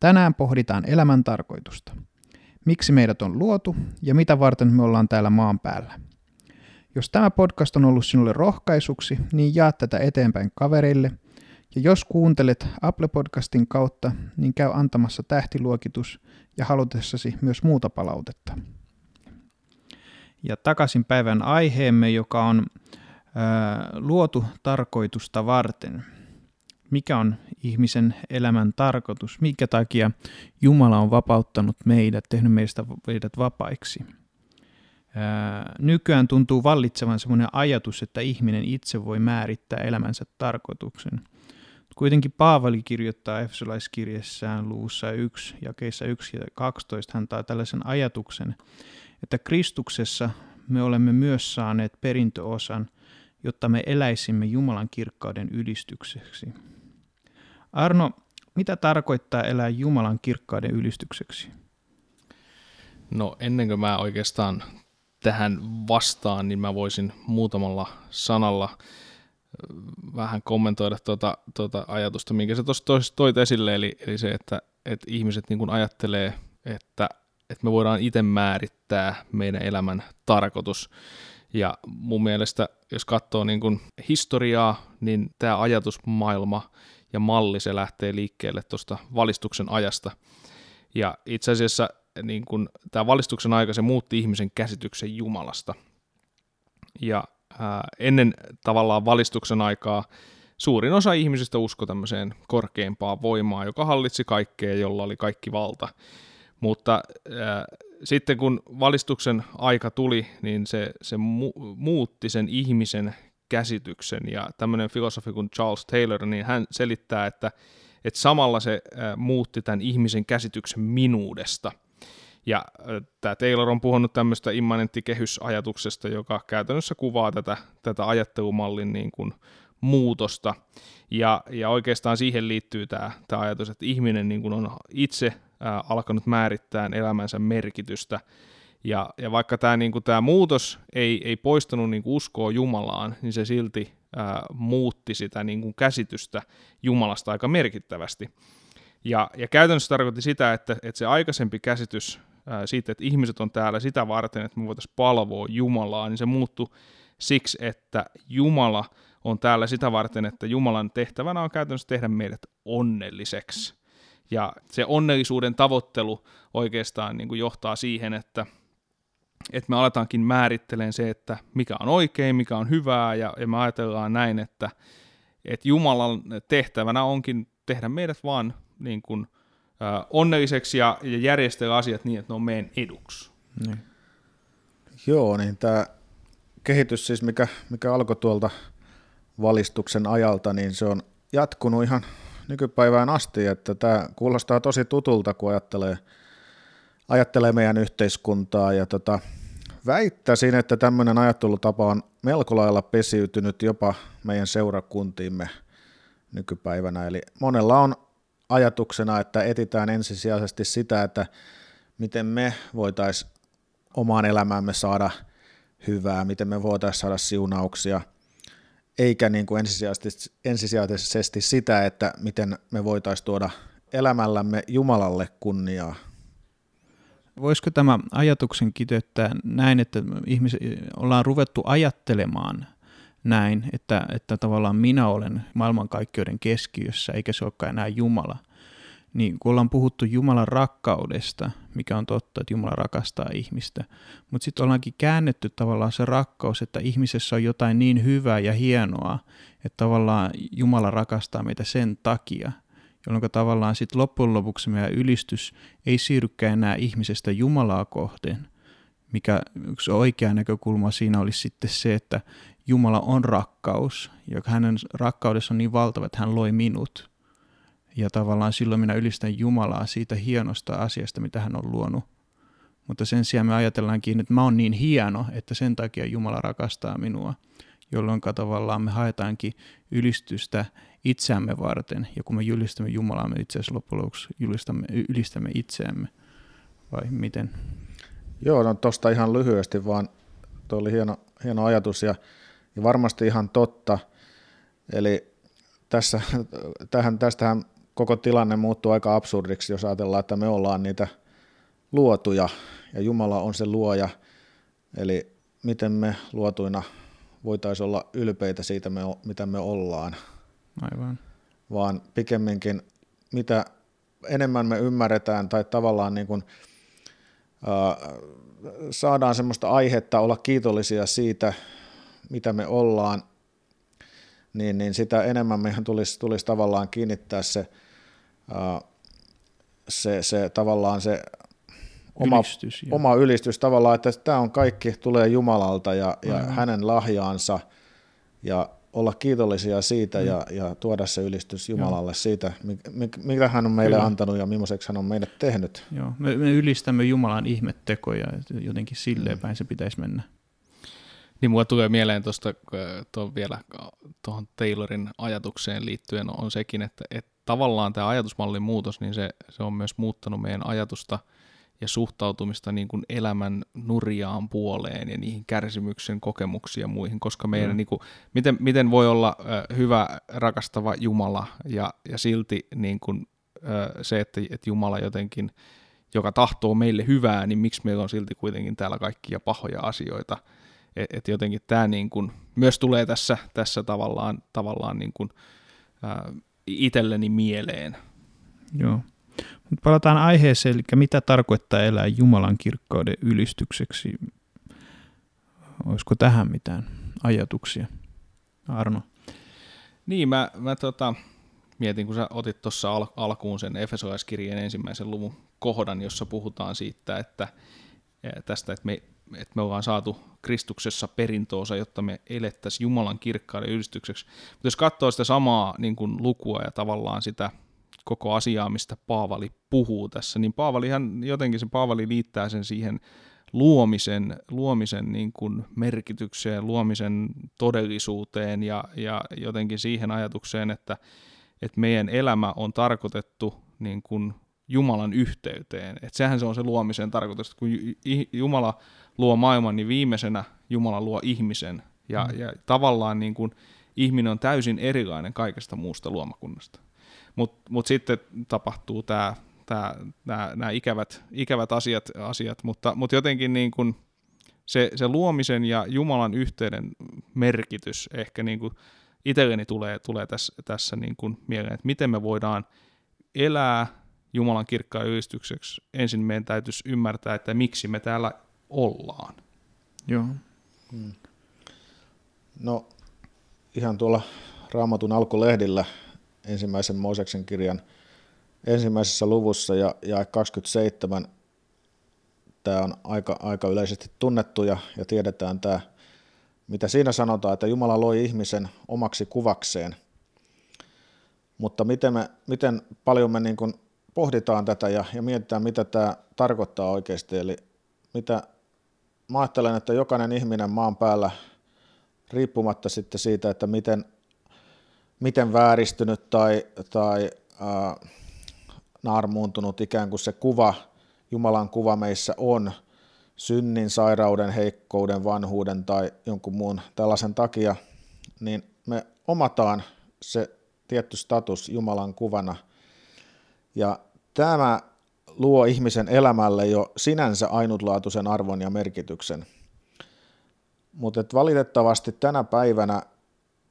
Tänään pohditaan elämän tarkoitusta. Miksi meidät on luotu ja mitä varten me ollaan täällä maan päällä. Jos tämä podcast on ollut sinulle rohkaisuksi, niin jaa tätä eteenpäin kavereille. Ja jos kuuntelet Apple Podcastin kautta, niin käy antamassa tähtiluokitus ja halutessasi myös muuta palautetta. Ja takaisin päivän aiheemme, joka on ää, luotu tarkoitusta varten – mikä on ihmisen elämän tarkoitus, mikä takia Jumala on vapauttanut meidät, tehnyt meistä meidät vapaiksi. Ää, nykyään tuntuu vallitsevan sellainen ajatus, että ihminen itse voi määrittää elämänsä tarkoituksen. Kuitenkin Paavali kirjoittaa Efesolaiskirjassaan luussa 1, jakeissa 1 ja 12, hän taa tällaisen ajatuksen, että Kristuksessa me olemme myös saaneet perintöosan, jotta me eläisimme Jumalan kirkkauden ylistykseksi. Arno, mitä tarkoittaa elää Jumalan kirkkauden ylistykseksi? No ennen kuin mä oikeastaan tähän vastaan, niin mä voisin muutamalla sanalla vähän kommentoida tuota, tuota ajatusta, minkä sä tuossa toit esille, eli, eli se, että, että ihmiset niin kuin ajattelee, että, että me voidaan itse määrittää meidän elämän tarkoitus. Ja mun mielestä, jos katsoo niin kuin historiaa, niin tämä ajatusmaailma ja malli se lähtee liikkeelle tuosta valistuksen ajasta. Ja itse asiassa niin kun, tämä valistuksen aika se muutti ihmisen käsityksen Jumalasta. Ja ää, ennen tavallaan valistuksen aikaa suurin osa ihmisistä uskoi tämmöiseen korkeampaan voimaan, joka hallitsi kaikkea, jolla oli kaikki valta. Mutta ää, sitten kun valistuksen aika tuli, niin se, se mu- muutti sen ihmisen käsityksen. Ja tämmöinen filosofi kuin Charles Taylor, niin hän selittää, että, että samalla se muutti tämän ihmisen käsityksen minuudesta. Ja tämä Taylor on puhunut tämmöistä immanenttikehysajatuksesta, joka käytännössä kuvaa tätä, tätä ajattelumallin niin kuin muutosta. Ja, ja oikeastaan siihen liittyy tämä, tämä ajatus, että ihminen niin kuin on itse ää, alkanut määrittää elämänsä merkitystä ja, ja vaikka tämä, niin kuin, tämä muutos ei, ei poistanut niin kuin uskoa Jumalaan, niin se silti ää, muutti sitä niin kuin käsitystä Jumalasta aika merkittävästi. Ja, ja käytännössä tarkoitti sitä, että, että se aikaisempi käsitys ää, siitä, että ihmiset on täällä sitä varten, että me voitaisiin palvoa Jumalaa, niin se muuttui siksi, että Jumala on täällä sitä varten, että Jumalan tehtävänä on käytännössä tehdä meidät onnelliseksi. Ja se onnellisuuden tavoittelu oikeastaan niin kuin johtaa siihen, että että me aletaankin määrittelemään se, että mikä on oikein, mikä on hyvää, ja, ja me ajatellaan näin, että, että Jumalan tehtävänä onkin tehdä meidät vaan niin kuin, äh, onnelliseksi ja, ja järjestellä asiat niin, että ne on meidän eduksi. Niin. Joo, niin tämä kehitys siis, mikä, mikä alkoi tuolta valistuksen ajalta, niin se on jatkunut ihan nykypäivään asti, että tämä kuulostaa tosi tutulta, kun ajattelee – ajattelee meidän yhteiskuntaa ja tota, väittäisin, että tämmöinen ajattelutapa on melko lailla pesiytynyt jopa meidän seurakuntiimme nykypäivänä. Eli monella on ajatuksena, että etitään ensisijaisesti sitä, että miten me voitaisiin omaan elämäämme saada hyvää, miten me voitaisiin saada siunauksia, eikä niin kuin ensisijaisesti, ensisijaisesti sitä, että miten me voitaisiin tuoda elämällämme Jumalalle kunniaa Voisiko tämä ajatuksen kiteyttää näin, että ihmiset ollaan ruvettu ajattelemaan näin, että, että tavallaan minä olen maailmankaikkeuden keskiössä, eikä se olekaan enää Jumala, niin kun ollaan puhuttu Jumalan rakkaudesta, mikä on totta, että Jumala rakastaa ihmistä, mutta sitten ollaankin käännetty tavallaan se rakkaus, että ihmisessä on jotain niin hyvää ja hienoa, että tavallaan Jumala rakastaa meitä sen takia, jolloin tavallaan sitten loppujen lopuksi meidän ylistys ei siirrykään enää ihmisestä Jumalaa kohden, mikä yksi oikea näkökulma siinä olisi sitten se, että Jumala on rakkaus, ja hänen rakkaudessa on niin valtava, että hän loi minut. Ja tavallaan silloin minä ylistän Jumalaa siitä hienosta asiasta, mitä hän on luonut. Mutta sen sijaan me ajatellaankin, että mä oon niin hieno, että sen takia Jumala rakastaa minua, jolloin tavallaan me haetaankin ylistystä itseämme varten. Ja kun me julistamme Jumalaa, me itse asiassa loppujen lopuksi julistamme, ylistämme itseämme. Vai miten? Joo, no tuosta ihan lyhyesti vaan. Tuo oli hieno, hieno ajatus ja, ja varmasti ihan totta. Eli tässä, tähän, tästähän koko tilanne muuttuu aika absurdiksi, jos ajatellaan, että me ollaan niitä luotuja ja Jumala on se luoja. Eli miten me luotuina voitaisiin olla ylpeitä siitä, mitä me ollaan. Aivan. Vaan pikemminkin, mitä enemmän me ymmärretään tai tavallaan niin kuin, äh, saadaan semmoista aihetta olla kiitollisia siitä, mitä me ollaan, niin, niin sitä enemmän meidän tulisi, tulisi tavallaan kiinnittää se, äh, se, se tavallaan se oma ylistys, oma ylistys tavallaan, että tämä on kaikki tulee Jumalalta ja, ja hänen lahjaansa ja olla kiitollisia siitä mm. ja, ja tuoda se ylistys Jumalalle Joo. siitä, mitä hän on meille Kyllä. antanut ja millaiseksi hän on meidät tehnyt. Joo, me, me ylistämme Jumalan ihmettekoja, jotenkin silleen mm. päin se pitäisi mennä. Niin mulla tulee mieleen tuosta vielä tuohon Taylorin ajatukseen liittyen on sekin, että, että tavallaan tämä ajatusmallin muutos, niin se, se on myös muuttanut meidän ajatusta – ja suhtautumista niin kuin elämän nurjaan puoleen ja niihin kärsimyksen kokemuksiin ja muihin, koska meidän, mm. niin kuin, miten, miten voi olla hyvä, rakastava Jumala ja, ja silti niin kuin, se, että, että Jumala jotenkin, joka tahtoo meille hyvää, niin miksi meillä on silti kuitenkin täällä kaikkia pahoja asioita, että et jotenkin tämä niin kuin, myös tulee tässä, tässä tavallaan, tavallaan niin kuin, äh, itselleni mieleen. Joo. Mutta palataan aiheeseen, eli mitä tarkoittaa elää Jumalan kirkkauden ylistykseksi. Olisiko tähän mitään ajatuksia? Arno. Niin, mä, mä tota, mietin, kun sä otit tuossa al- alkuun sen Efesolaiskirjeen ensimmäisen luvun kohdan, jossa puhutaan siitä, että tästä, että me, että me ollaan saatu Kristuksessa perintoosa, jotta me elettäisiin Jumalan kirkkauden ylistykseksi. Mutta jos katsoo sitä samaa niin kuin lukua ja tavallaan sitä koko asiaa, mistä Paavali puhuu tässä, niin Paavalihan jotenkin se Paavali liittää sen siihen luomisen, luomisen niin kuin merkitykseen, luomisen todellisuuteen ja, ja jotenkin siihen ajatukseen, että, että meidän elämä on tarkoitettu niin kuin Jumalan yhteyteen. Että sehän se on se luomisen tarkoitus, että kun Jumala luo maailman, niin viimeisenä Jumala luo ihmisen. Ja, mm. ja tavallaan niin kuin ihminen on täysin erilainen kaikesta muusta luomakunnasta. Mutta mut sitten tapahtuu tämä tää, nämä ikävät, ikävät asiat, asiat mutta, mutta jotenkin niin kun se, se luomisen ja Jumalan yhteyden merkitys ehkä niin kuin itselleni tulee, tulee tässä, tässä niin kuin mieleen, että miten me voidaan elää Jumalan kirkkaan ylistykseksi. Ensin meidän täytyisi ymmärtää, että miksi me täällä ollaan. Joo. Hmm. No ihan tuolla Raamatun alkulehdillä ensimmäisen Mooseksen kirjan ensimmäisessä luvussa ja, ja 27 tämä on aika, aika yleisesti tunnettu ja, ja tiedetään tämä, mitä siinä sanotaan, että Jumala loi ihmisen omaksi kuvakseen. Mutta miten, me, miten paljon me niin kuin pohditaan tätä ja, ja mietitään, mitä tämä tarkoittaa oikeasti. Eli mitä, mä ajattelen, että jokainen ihminen maan päällä, riippumatta sitten siitä, että miten miten vääristynyt tai, tai äh, naarmuuntunut ikään kuin se kuva, Jumalan kuva meissä on synnin, sairauden, heikkouden, vanhuuden tai jonkun muun tällaisen takia, niin me omataan se tietty status Jumalan kuvana. Ja tämä luo ihmisen elämälle jo sinänsä ainutlaatuisen arvon ja merkityksen. Mutta valitettavasti tänä päivänä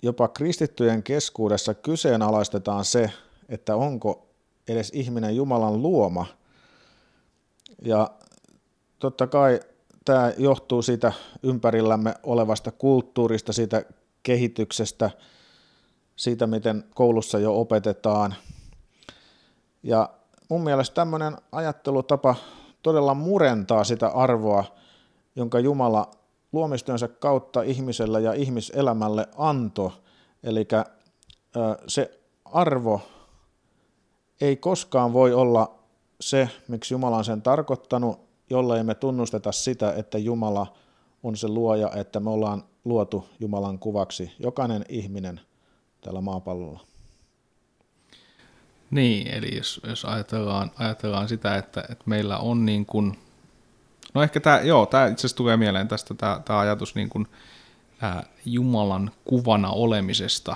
jopa kristittyjen keskuudessa kyseenalaistetaan se, että onko edes ihminen Jumalan luoma. Ja totta kai tämä johtuu siitä ympärillämme olevasta kulttuurista, siitä kehityksestä, siitä miten koulussa jo opetetaan. Ja mun mielestä tämmöinen ajattelutapa todella murentaa sitä arvoa, jonka Jumala luomistyönsä kautta ihmiselle ja ihmiselämälle anto. Eli se arvo ei koskaan voi olla se, miksi Jumala on sen tarkoittanut, jollei me tunnusteta sitä, että Jumala on se luoja, että me ollaan luotu Jumalan kuvaksi, jokainen ihminen tällä maapallolla. Niin, eli jos, jos ajatellaan, ajatellaan sitä, että, että meillä on niin kuin, no ehkä tämä, joo, tämä itse asiassa tulee mieleen tästä tämä, tämä ajatus niin kuin, ää, Jumalan kuvana olemisesta.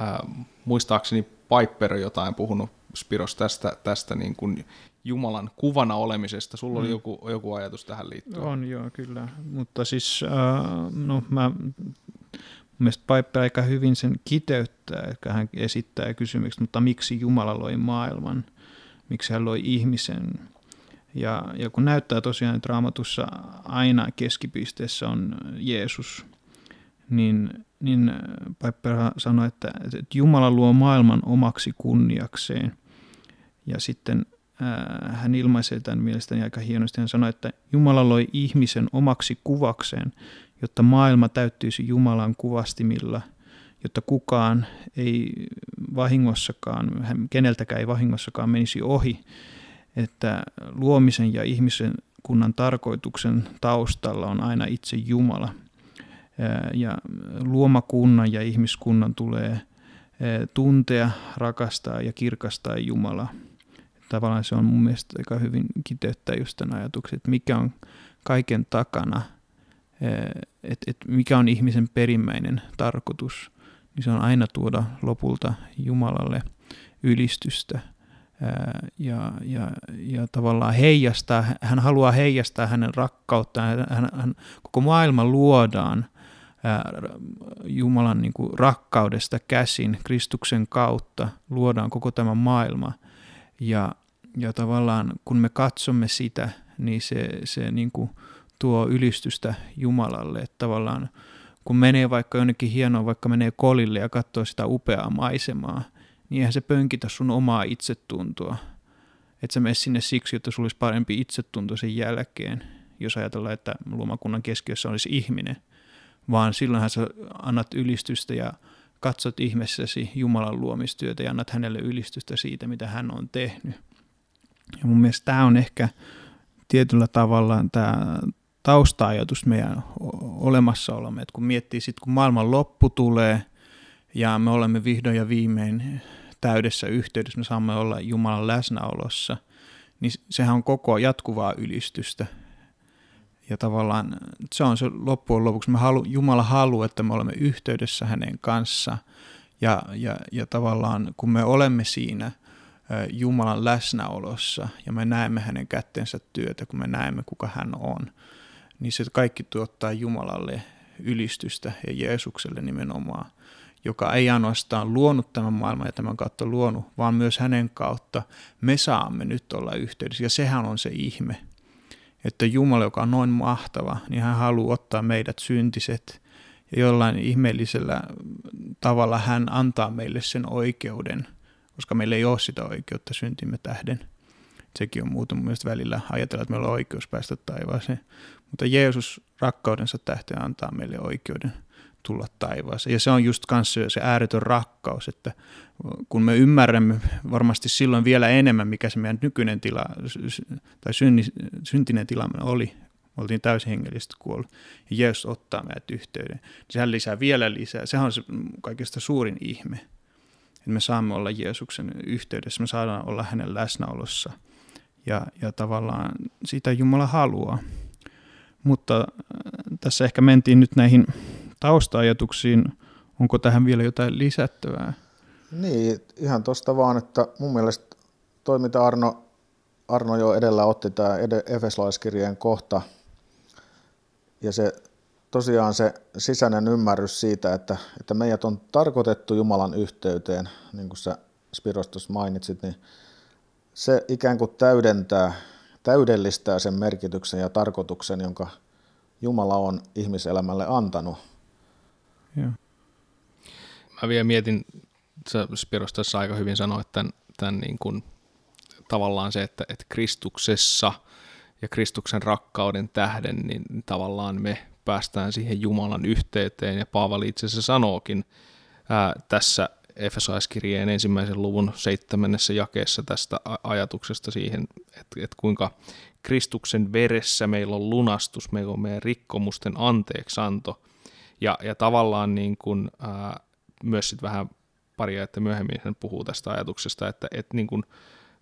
Ää, muistaakseni Piper jotain puhunut Spiros tästä, tästä niin kuin Jumalan kuvana olemisesta. Sulla mm. oli joku, joku ajatus tähän liittyen. On joo, kyllä. Mutta siis, äh, no mä Mielestäni Piper aika hyvin sen kiteyttää, että hän esittää kysymyksen, mutta miksi Jumala loi maailman, miksi hän loi ihmisen. Ja, ja kun näyttää tosiaan, että raamatussa aina keskipisteessä on Jeesus, niin, niin Piper sanoi, että, että Jumala luo maailman omaksi kunniakseen. Ja sitten äh, hän ilmaisee tämän mielestäni aika hienosti. Hän sanoi, että Jumala loi ihmisen omaksi kuvakseen, jotta maailma täyttyisi Jumalan kuvastimilla, jotta kukaan ei vahingossakaan, keneltäkään ei vahingossakaan menisi ohi, että luomisen ja ihmisen kunnan tarkoituksen taustalla on aina itse Jumala. Ja luomakunnan ja ihmiskunnan tulee tuntea, rakastaa ja kirkastaa Jumala. Tavallaan se on mun mielestä aika hyvin kiteyttää just tämän ajatuksen, että mikä on kaiken takana – että et mikä on ihmisen perimmäinen tarkoitus, niin se on aina tuoda lopulta Jumalalle ylistystä ja, ja, ja tavallaan heijastaa, hän haluaa heijastaa hänen rakkauttaan, hän, hän, koko maailma luodaan Jumalan niin kuin rakkaudesta käsin, Kristuksen kautta luodaan koko tämä maailma. Ja, ja tavallaan kun me katsomme sitä, niin se, se niin kuin tuo ylistystä Jumalalle, että tavallaan kun menee vaikka jonnekin hienoa, vaikka menee kolille ja katsoo sitä upeaa maisemaa, niin eihän se pönkitä sun omaa itsetuntoa. Että sä mene sinne siksi, että sulla olisi parempi itsetunto sen jälkeen, jos ajatellaan, että luomakunnan keskiössä olisi ihminen, vaan silloinhan sä annat ylistystä ja katsot ihmeessäsi Jumalan luomistyötä ja annat hänelle ylistystä siitä, mitä hän on tehnyt. Ja mun mielestä tämä on ehkä tietyllä tavalla tämä tausta-ajatus meidän olemassaolomme. että kun miettii sitten, kun maailman loppu tulee ja me olemme vihdoin ja viimein täydessä yhteydessä, me saamme olla Jumalan läsnäolossa, niin sehän on koko jatkuvaa ylistystä. Ja tavallaan se on se loppujen lopuksi, me halu, Jumala haluaa, että me olemme yhteydessä hänen kanssa. Ja, ja, ja tavallaan kun me olemme siinä Jumalan läsnäolossa ja me näemme hänen kättensä työtä, kun me näemme kuka hän on, niin se kaikki tuottaa Jumalalle ylistystä ja Jeesukselle nimenomaan, joka ei ainoastaan luonut tämän maailman ja tämän kautta luonut, vaan myös hänen kautta me saamme nyt olla yhteydessä. Ja sehän on se ihme, että Jumala, joka on noin mahtava, niin hän haluaa ottaa meidät syntiset ja jollain ihmeellisellä tavalla hän antaa meille sen oikeuden, koska meillä ei ole sitä oikeutta syntimme tähden. Sekin on muuta mun välillä ajatella, että meillä on oikeus päästä taivaaseen. Mutta Jeesus rakkaudensa tähteen antaa meille oikeuden tulla taivaaseen. Ja se on just kanssa se ääretön rakkaus, että kun me ymmärrämme varmasti silloin vielä enemmän, mikä se meidän nykyinen tila tai synni, syntinen tilamme oli, me oltiin täysin hengellisesti kuollut, ja Jeesus ottaa meidät yhteyden, niin sehän lisää vielä lisää. Sehän on se kaikista suurin ihme, että me saamme olla Jeesuksen yhteydessä, me saadaan olla hänen läsnäolossa, ja, ja tavallaan sitä Jumala haluaa. Mutta äh, tässä ehkä mentiin nyt näihin taustaajatuksiin. Onko tähän vielä jotain lisättävää? Niin, ihan tuosta vaan, että mun mielestä toi, mitä Arno, Arno jo edellä otti, tämä Efeslaiskirjeen kohta, ja se tosiaan se sisäinen ymmärrys siitä, että, että meidät on tarkoitettu Jumalan yhteyteen, niin kuin sä Spirostus mainitsit, niin se ikään kuin täydentää, täydellistää sen merkityksen ja tarkoituksen, jonka Jumala on ihmiselämälle antanut. Joo. Mä vielä mietin, Spiros tässä aika hyvin sanoi, että tämän, tämän niin kuin, tavallaan se, että, että Kristuksessa ja Kristuksen rakkauden tähden, niin tavallaan me päästään siihen Jumalan yhteyteen, ja Paavali itse asiassa sanookin ää, tässä Efesaiskirjeen ensimmäisen luvun seitsemännessä jakeessa tästä ajatuksesta siihen, että, että kuinka Kristuksen veressä meillä on lunastus, meillä on meidän rikkomusten anteeksanto, ja, ja tavallaan niin kuin, ää, myös sit vähän paria, että myöhemmin hän puhuu tästä ajatuksesta, että, että niin kuin,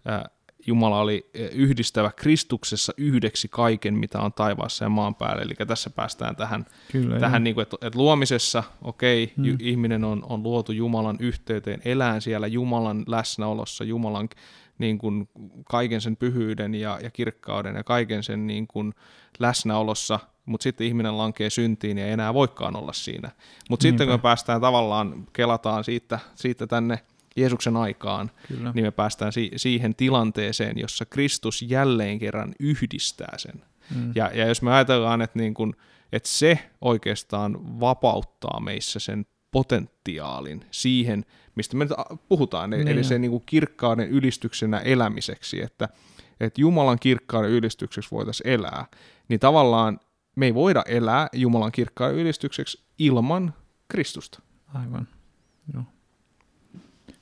ää, Jumala oli yhdistävä Kristuksessa yhdeksi kaiken, mitä on taivaassa ja maan päällä. Eli tässä päästään tähän, Kyllä, tähän niin kuin, että, että luomisessa, okei, hmm. ihminen on, on luotu Jumalan yhteyteen, elää siellä Jumalan läsnäolossa, Jumalan niin kuin, kaiken sen pyhyyden ja, ja kirkkauden ja kaiken sen niin kuin, läsnäolossa, mutta sitten ihminen lankee syntiin ja ei enää voikaan olla siinä. Mutta sitten kun me päästään tavallaan, kelataan siitä, siitä tänne Jeesuksen aikaan, Kyllä. niin me päästään si- siihen tilanteeseen, jossa Kristus jälleen kerran yhdistää sen. Mm. Ja, ja jos me ajatellaan, että, niin kun, että se oikeastaan vapauttaa meissä sen potentiaalin siihen, mistä me nyt puhutaan, niin. eli se niin kuin kirkkauden ylistyksenä elämiseksi, että, että Jumalan kirkkauden ylistykseksi voitaisiin elää, niin tavallaan me ei voida elää Jumalan kirkkauden ylistykseksi ilman Kristusta. Aivan, joo.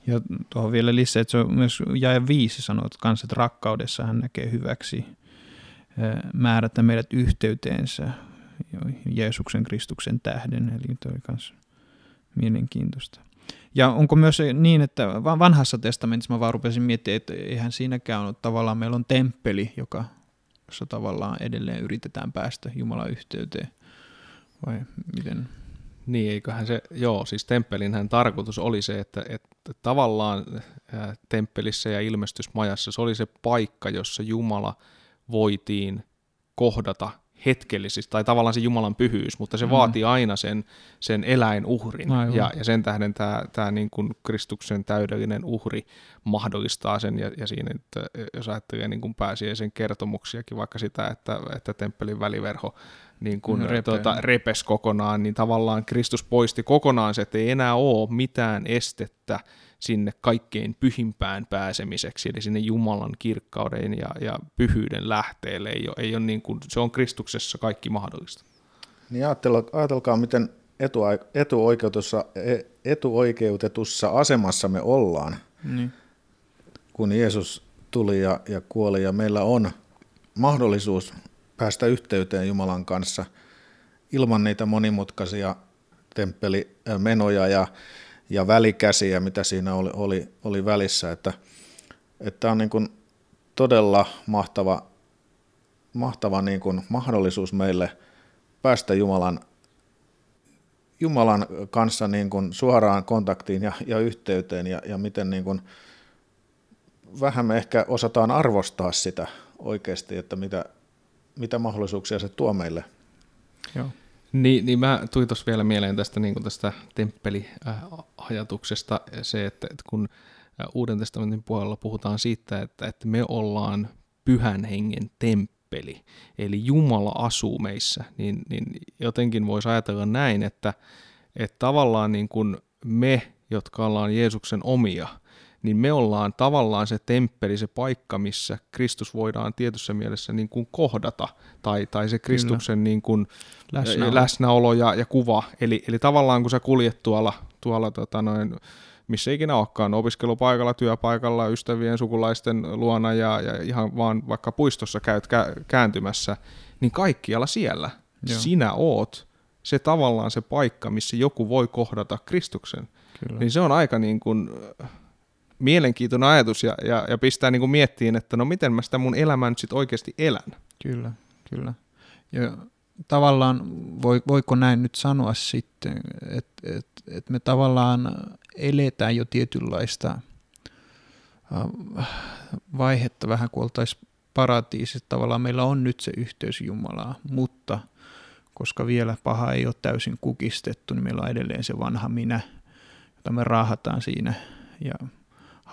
Ja tuohon vielä lisää, että se on myös jae viisi sanoo, että kanssa, että rakkaudessa hän näkee hyväksi määrätä meidät yhteyteensä Jeesuksen Kristuksen tähden, eli toi myös mielenkiintoista. Ja onko myös niin, että vanhassa testamentissa mä vaan rupesin miettimään, että eihän siinäkään ole tavallaan, meillä on temppeli, joka, jossa tavallaan edelleen yritetään päästä Jumalan yhteyteen, vai miten? Niin, eiköhän se, joo, siis temppelinhän tarkoitus oli se, että, että tavallaan ää, temppelissä ja ilmestysmajassa se oli se paikka, jossa Jumala voitiin kohdata hetkellisesti, tai tavallaan se Jumalan pyhyys, mutta se mm. vaatii aina sen, sen eläinuhrin, ja, ja sen tähden tämä, tämä niin kuin Kristuksen täydellinen uhri mahdollistaa sen, ja, ja siinä, että jos ajattelee niin kuin pääsiäisen kertomuksiakin, vaikka sitä, että, että temppelin väliverho niin kuin mm, tuota, repes kokonaan, niin tavallaan Kristus poisti kokonaan se, että ei enää ole mitään estettä sinne kaikkein pyhimpään pääsemiseksi, eli sinne Jumalan kirkkauden ja, ja pyhyyden lähteelle. Ei ole, ei ole niin kuin, se on Kristuksessa kaikki mahdollista. Niin ajatelkaa, miten etuoikeutussa, e, etuoikeutetussa asemassa me ollaan, niin. kun Jeesus tuli ja, ja kuoli, ja meillä on mahdollisuus päästä yhteyteen Jumalan kanssa ilman niitä monimutkaisia temppelimenoja ja, ja välikäsiä, mitä siinä oli, oli, oli välissä. Että, että on niin kuin todella mahtava, mahtava niin kuin mahdollisuus meille päästä Jumalan, Jumalan kanssa niin kuin suoraan kontaktiin ja, ja yhteyteen ja, ja miten niin kuin vähän me ehkä osataan arvostaa sitä oikeasti, että mitä, mitä mahdollisuuksia se tuo meille. Joo. Niin, niin mä tuin tuossa vielä mieleen tästä, niin tästä temppeliajatuksesta se, että, että kun Uuden testamentin puolella puhutaan siitä, että, että me ollaan pyhän hengen temppeli, eli Jumala asuu meissä, niin, niin jotenkin voisi ajatella näin, että, että tavallaan niin kuin me, jotka ollaan Jeesuksen omia, niin me ollaan tavallaan se temppeli, se paikka, missä Kristus voidaan tietyssä mielessä niin kuin kohdata, tai, tai se Kristuksen niin kuin läsnäolo, läsnäolo ja, ja kuva. Eli, eli tavallaan kun sä kuljet tuolla, tuolla tota noin, missä ikinä olekaan, opiskelupaikalla, työpaikalla, ystävien, sukulaisten luona ja, ja ihan vaan vaikka puistossa käyt kä- kääntymässä, niin kaikkialla siellä Joo. sinä oot se tavallaan se paikka, missä joku voi kohdata Kristuksen. Kyllä. Niin se on aika niin kuin, mielenkiintoinen ajatus ja, ja, ja pistää niin kuin miettiin, että no miten mä sitä mun elämää nyt sitten oikeasti elän. Kyllä, kyllä. Ja tavallaan voi, voiko näin nyt sanoa sitten, että et, et me tavallaan eletään jo tietynlaista vaihetta vähän kuin oltaisiin paratiisissa. Tavallaan meillä on nyt se yhteys Jumalaa, mutta koska vielä paha ei ole täysin kukistettu, niin meillä on edelleen se vanha minä, jota me raahataan siinä ja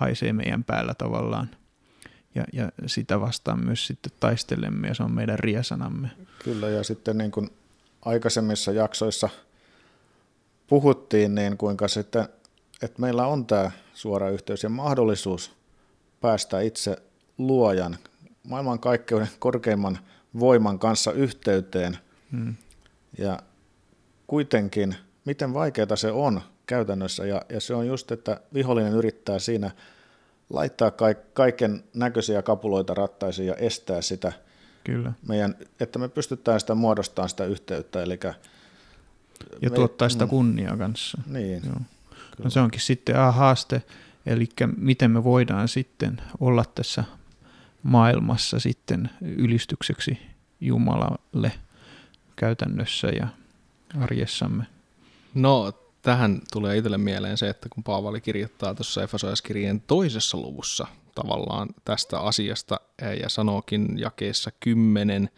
haisee meidän päällä tavallaan. ja, ja sitä vastaan myös sitten taistelemme ja se on meidän riesanamme. Kyllä ja sitten niin kuin aikaisemmissa jaksoissa puhuttiin, niin kuinka sitten, että meillä on tämä suora yhteys ja mahdollisuus päästä itse luojan, maailmankaikkeuden korkeimman voiman kanssa yhteyteen. Hmm. Ja kuitenkin, miten vaikeaa se on käytännössä, ja, ja se on just, että vihollinen yrittää siinä laittaa kaiken näköisiä kapuloita rattaisiin ja estää sitä Kyllä. Meidän, että me pystytään sitä muodostamaan sitä yhteyttä. Eli ja me, tuottaa sitä mm. kunniaa kanssa. Niin. Joo. No se onkin sitten a, haaste, eli miten me voidaan sitten olla tässä maailmassa sitten ylistykseksi Jumalalle käytännössä ja arjessamme. No tähän tulee itselle mieleen se, että kun Paavali kirjoittaa tuossa Efesoiskirjeen toisessa luvussa tavallaan tästä asiasta ja sanookin jakeessa kymmenen,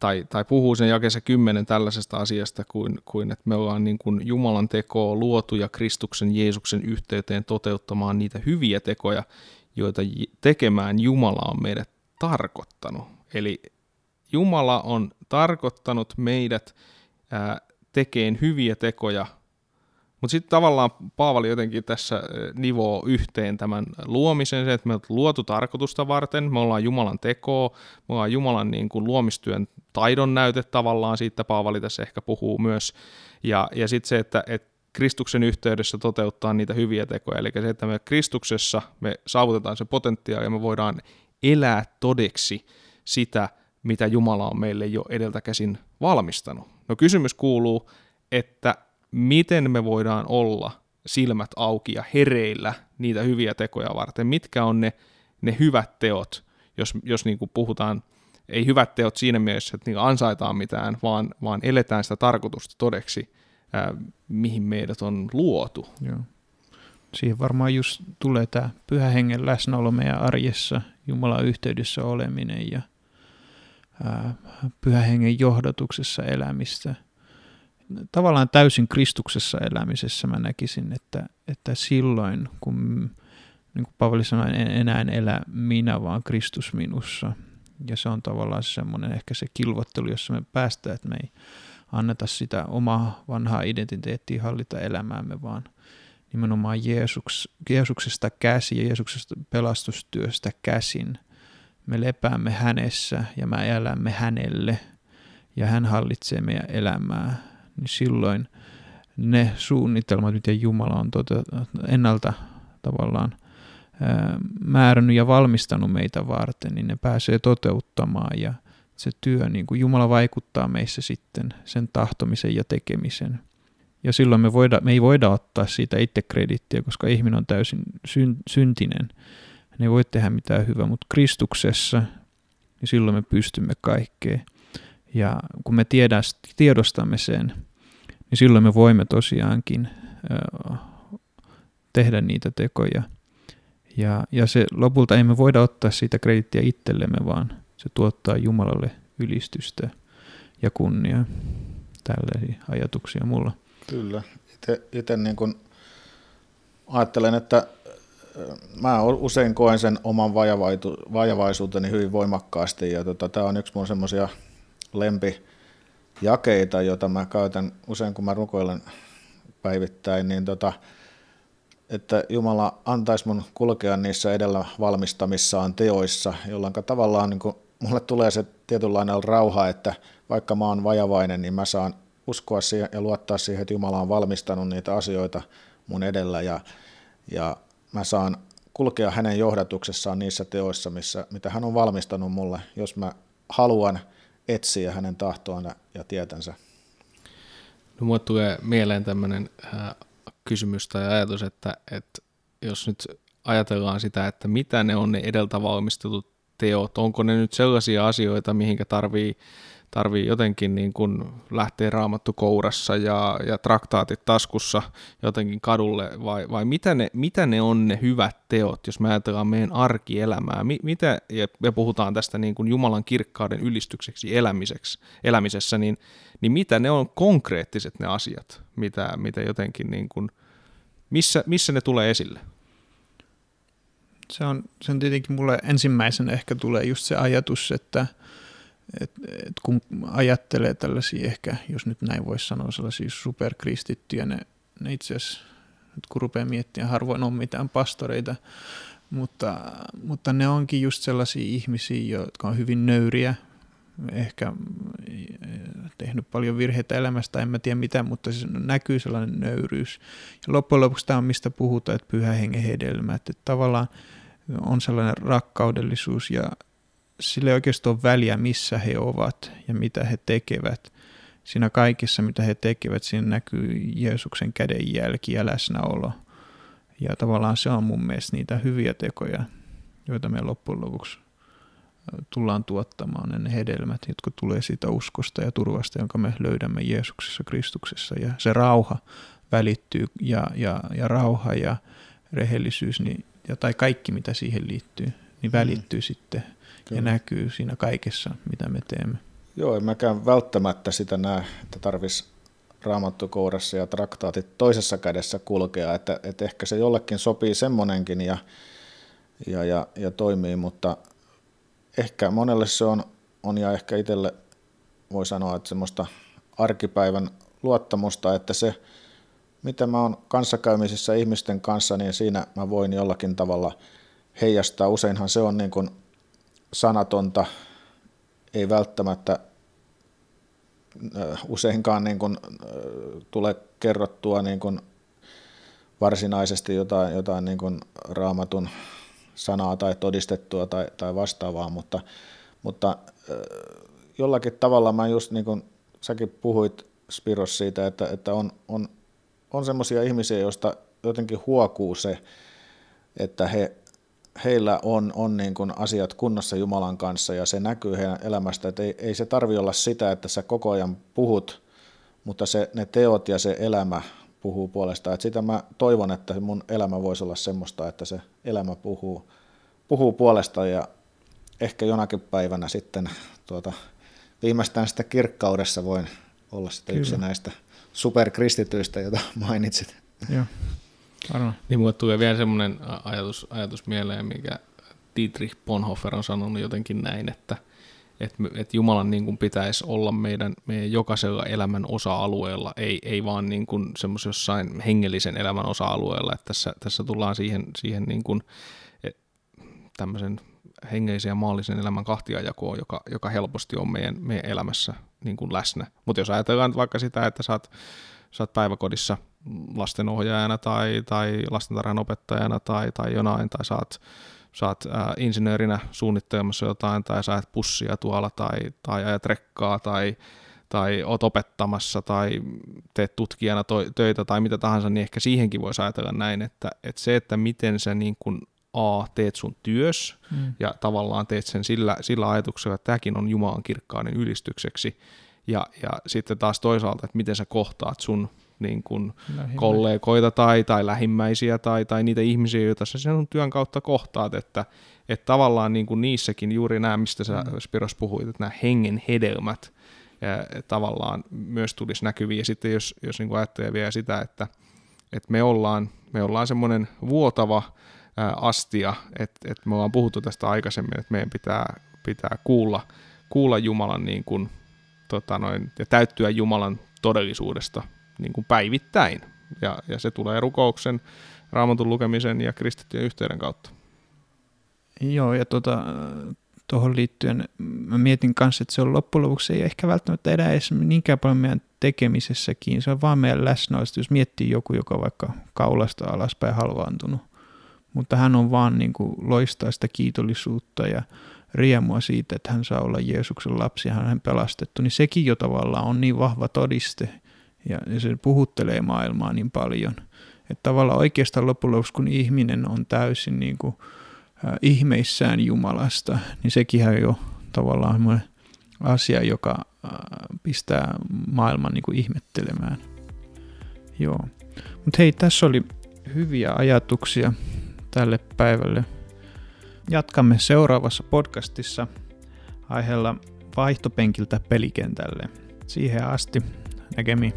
tai, tai puhuu sen jakeessa kymmenen tällaisesta asiasta kuin, kuin että me ollaan niin kuin Jumalan tekoa luotu ja Kristuksen Jeesuksen yhteyteen toteuttamaan niitä hyviä tekoja, joita tekemään Jumala on meidät tarkoittanut. Eli Jumala on tarkoittanut meidät ää, tekeen hyviä tekoja mutta sitten tavallaan Paavali jotenkin tässä nivoo yhteen tämän luomisen, se, että me ollaan luotu tarkoitusta varten, me ollaan Jumalan tekoa, me ollaan Jumalan niin kuin luomistyön taidon näyte tavallaan, siitä Paavali tässä ehkä puhuu myös, ja, ja sitten se, että, että Kristuksen yhteydessä toteuttaa niitä hyviä tekoja, eli se, että me Kristuksessa me saavutetaan se potentiaali ja me voidaan elää todeksi sitä, mitä Jumala on meille jo edeltä käsin valmistanut. No kysymys kuuluu, että miten me voidaan olla silmät auki ja hereillä niitä hyviä tekoja varten, mitkä on ne, ne hyvät teot, jos, jos niin kuin puhutaan, ei hyvät teot siinä mielessä, että niin ansaitaan mitään, vaan, vaan eletään sitä tarkoitusta todeksi, ää, mihin meidät on luotu. Joo. Siihen varmaan just tulee tämä pyhä hengen läsnäolo meidän arjessa, Jumalan yhteydessä oleminen ja ää, pyhä hengen johdatuksessa elämistä – tavallaan täysin Kristuksessa elämisessä mä näkisin, että, että silloin, kun niin kuin Paavali sanoi, en enää elä minä, vaan Kristus minussa. Ja se on tavallaan semmoinen ehkä se kilvottelu, jossa me päästään, että me ei anneta sitä omaa vanhaa identiteettiä hallita elämäämme, vaan nimenomaan Jeesuks, Jeesuksesta käsi ja Jeesuksesta pelastustyöstä käsin. Me lepäämme hänessä ja me elämme hänelle ja hän hallitsee meidän elämää niin silloin ne suunnitelmat, mitä Jumala on tota, ennalta tavallaan määrännyt ja valmistanut meitä varten, niin ne pääsee toteuttamaan ja se työ, niin kuin Jumala vaikuttaa meissä sitten sen tahtomisen ja tekemisen. Ja silloin me, voida, me ei voida ottaa siitä itse kredittiä, koska ihminen on täysin syn, syntinen. Hän ei voi tehdä mitään hyvää, mutta Kristuksessa, niin silloin me pystymme kaikkeen. Ja kun me tiedä, tiedostamme sen, niin silloin me voimme tosiaankin tehdä niitä tekoja. Ja, ja se lopulta emme voida ottaa siitä kredittiä itsellemme, vaan se tuottaa Jumalalle ylistystä ja kunniaa. Tällaisia ajatuksia mulla. Kyllä. Itse niin kun ajattelen, että mä usein koen sen oman vajavaisuuteni hyvin voimakkaasti ja tota, tämä on yksi mun semmoisia lempi jakeita, joita mä käytän usein, kun mä rukoilen päivittäin, niin tota, että Jumala antaisi mun kulkea niissä edellä valmistamissaan teoissa, jolloin tavallaan niin mulle tulee se tietynlainen rauha, että vaikka mä oon vajavainen, niin mä saan uskoa siihen ja luottaa siihen, että Jumala on valmistanut niitä asioita mun edellä ja, ja mä saan kulkea hänen johdatuksessaan niissä teoissa, missä, mitä hän on valmistanut mulle, jos mä haluan – etsiä hänen tahtoaan ja tietänsä. No mulle tulee mieleen tämmöinen äh, kysymys tai ajatus, että, että jos nyt ajatellaan sitä, että mitä ne on ne edeltä valmistetut teot, onko ne nyt sellaisia asioita, mihinkä tarvii tarvii jotenkin niin kuin lähteä raamattu kourassa ja, ja traktaatit taskussa jotenkin kadulle, vai, vai mitä, ne, mitä ne on ne hyvät teot, jos me ajatellaan meidän arkielämää, Mi, mitä, ja, ja puhutaan tästä niin kuin Jumalan kirkkauden ylistykseksi elämiseksi, elämisessä, niin, niin mitä ne on konkreettiset ne asiat, mitä, mitä jotenkin niin kuin, missä, missä ne tulee esille? se on, se on tietenkin mulle ensimmäisenä ehkä tulee just se ajatus, että et, et kun ajattelee tällaisia ehkä, jos nyt näin voisi sanoa, sellaisia superkristittyjä, ne, ne itse asiassa, nyt kun rupeaa miettimään, harvoin on mitään pastoreita, mutta, mutta ne onkin just sellaisia ihmisiä, jotka on hyvin nöyriä, ehkä tehnyt paljon virheitä elämästä, en mä tiedä mitä, mutta siis näkyy sellainen nöyryys. Ja loppujen lopuksi tämä on mistä puhutaan, että pyhä hengen hedelmä, että tavallaan on sellainen rakkaudellisuus ja sille ei oikeastaan ole väliä, missä he ovat ja mitä he tekevät. Siinä kaikessa, mitä he tekevät, siinä näkyy Jeesuksen kädenjälki ja läsnäolo. Ja tavallaan se on mun mielestä niitä hyviä tekoja, joita me loppujen lopuksi tullaan tuottamaan ne hedelmät, jotka tulee siitä uskosta ja turvasta, jonka me löydämme Jeesuksessa Kristuksessa. Ja se rauha välittyy ja, ja, ja rauha ja rehellisyys niin, ja, tai kaikki, mitä siihen liittyy, niin välittyy mm. sitten Kyllä. ja näkyy siinä kaikessa, mitä me teemme. Joo, en mäkään välttämättä sitä näe, että tarvitsisi raamattukourassa ja traktaatit toisessa kädessä kulkea, että, että ehkä se jollekin sopii semmonenkin ja, ja, ja, ja toimii, mutta ehkä monelle se on, on ja ehkä itselle voi sanoa, että semmoista arkipäivän luottamusta, että se, mitä mä oon kanssakäymisissä ihmisten kanssa, niin siinä mä voin jollakin tavalla heijastaa. Useinhan se on niin kuin sanatonta, ei välttämättä useinkaan niin kuin, tule kerrottua niin kuin varsinaisesti jotain, jotain niin kuin raamatun sanaa tai todistettua tai, tai vastaavaa, mutta, mutta jollakin tavalla mä just niin kuin säkin puhuit Spiros siitä, että, että on, on, on semmoisia ihmisiä, joista jotenkin huokuu se, että he, heillä on, on niin kuin asiat kunnossa Jumalan kanssa ja se näkyy heidän elämästä, että ei, ei se tarvi olla sitä, että sä koko ajan puhut, mutta se, ne teot ja se elämä puhuu puolestaan. Et sitä mä toivon, että mun elämä voisi olla semmoista, että se elämä puhuu, puhuu puolestaan ja ehkä jonakin päivänä sitten tuota, viimeistään sitä kirkkaudessa voin olla sitten Kyllä. yksi näistä superkristityistä, joita mainitsit. Joo. Arno. Niin mulle tulee vielä semmoinen ajatus, ajatus mieleen, mikä Dietrich Bonhoeffer on sanonut jotenkin näin, että – että, että Jumalan niin kuin pitäisi olla meidän, meidän jokaisella elämän osa-alueella, ei, ei vaan niin kuin jossain hengellisen elämän osa-alueella. Että tässä, tässä tullaan siihen, siihen niin kuin, e, tämmöisen hengellisen ja maallisen elämän kahtiajakoon, joka, joka helposti on meidän, meidän elämässä niin kuin läsnä. Mutta jos ajatellaan vaikka sitä, että sä oot, sä oot päiväkodissa lastenohjaajana tai, tai lastentarhan opettajana tai, tai jonain, tai saat oot ää, insinöörinä suunnittelemassa jotain tai sä et pussia tuolla tai, tai ajat rekkaa tai, tai oot opettamassa tai teet tutkijana to- töitä tai mitä tahansa, niin ehkä siihenkin voisi ajatella näin, että, että se, että miten sä niin kuin A, teet sun työs mm. ja tavallaan teet sen sillä, sillä ajatuksella, että tämäkin on Jumalan kirkkainen ylistykseksi ja, ja sitten taas toisaalta, että miten sä kohtaat sun niin kuin kollegoita tai, tai lähimmäisiä tai, tai niitä ihmisiä, joita sä sen työn kautta kohtaat, että, että tavallaan niin kuin niissäkin juuri nämä, mistä sä mm. Spiros puhuit, että nämä hengen hedelmät ja tavallaan myös tulisi näkyviin. Ja sitten jos, jos niin kuin ajattelee vielä sitä, että, että me ollaan, me ollaan semmoinen vuotava ää, astia, että, että me ollaan puhuttu tästä aikaisemmin, että meidän pitää, pitää kuulla, kuulla Jumalan niin kuin, tota noin, ja täyttyä Jumalan todellisuudesta niin kuin päivittäin. Ja, ja se tulee rukouksen, raamatun lukemisen ja kristittyjen yhteyden kautta. Joo, ja tuota, tuohon liittyen mä mietin kanssa, että se on loppujen lopuksi ei ehkä välttämättä enää edes niinkään paljon meidän tekemisessäkin, se on vaan meidän läsnäolosta, jos miettii joku, joka on vaikka kaulasta alaspäin halvaantunut, mutta hän on vaan niin kuin loistaa sitä kiitollisuutta ja riemua siitä, että hän saa olla Jeesuksen lapsi ja hän on pelastettu, niin sekin jo tavallaan on niin vahva todiste, ja, se puhuttelee maailmaa niin paljon. Että tavallaan oikeastaan loppujen lopuksi, kun ihminen on täysin niin kuin, äh, ihmeissään Jumalasta, niin sekin on jo tavallaan asia, joka äh, pistää maailman niin kuin ihmettelemään. Joo. Mutta hei, tässä oli hyviä ajatuksia tälle päivälle. Jatkamme seuraavassa podcastissa aiheella vaihtopenkiltä pelikentälle. Siihen asti again me.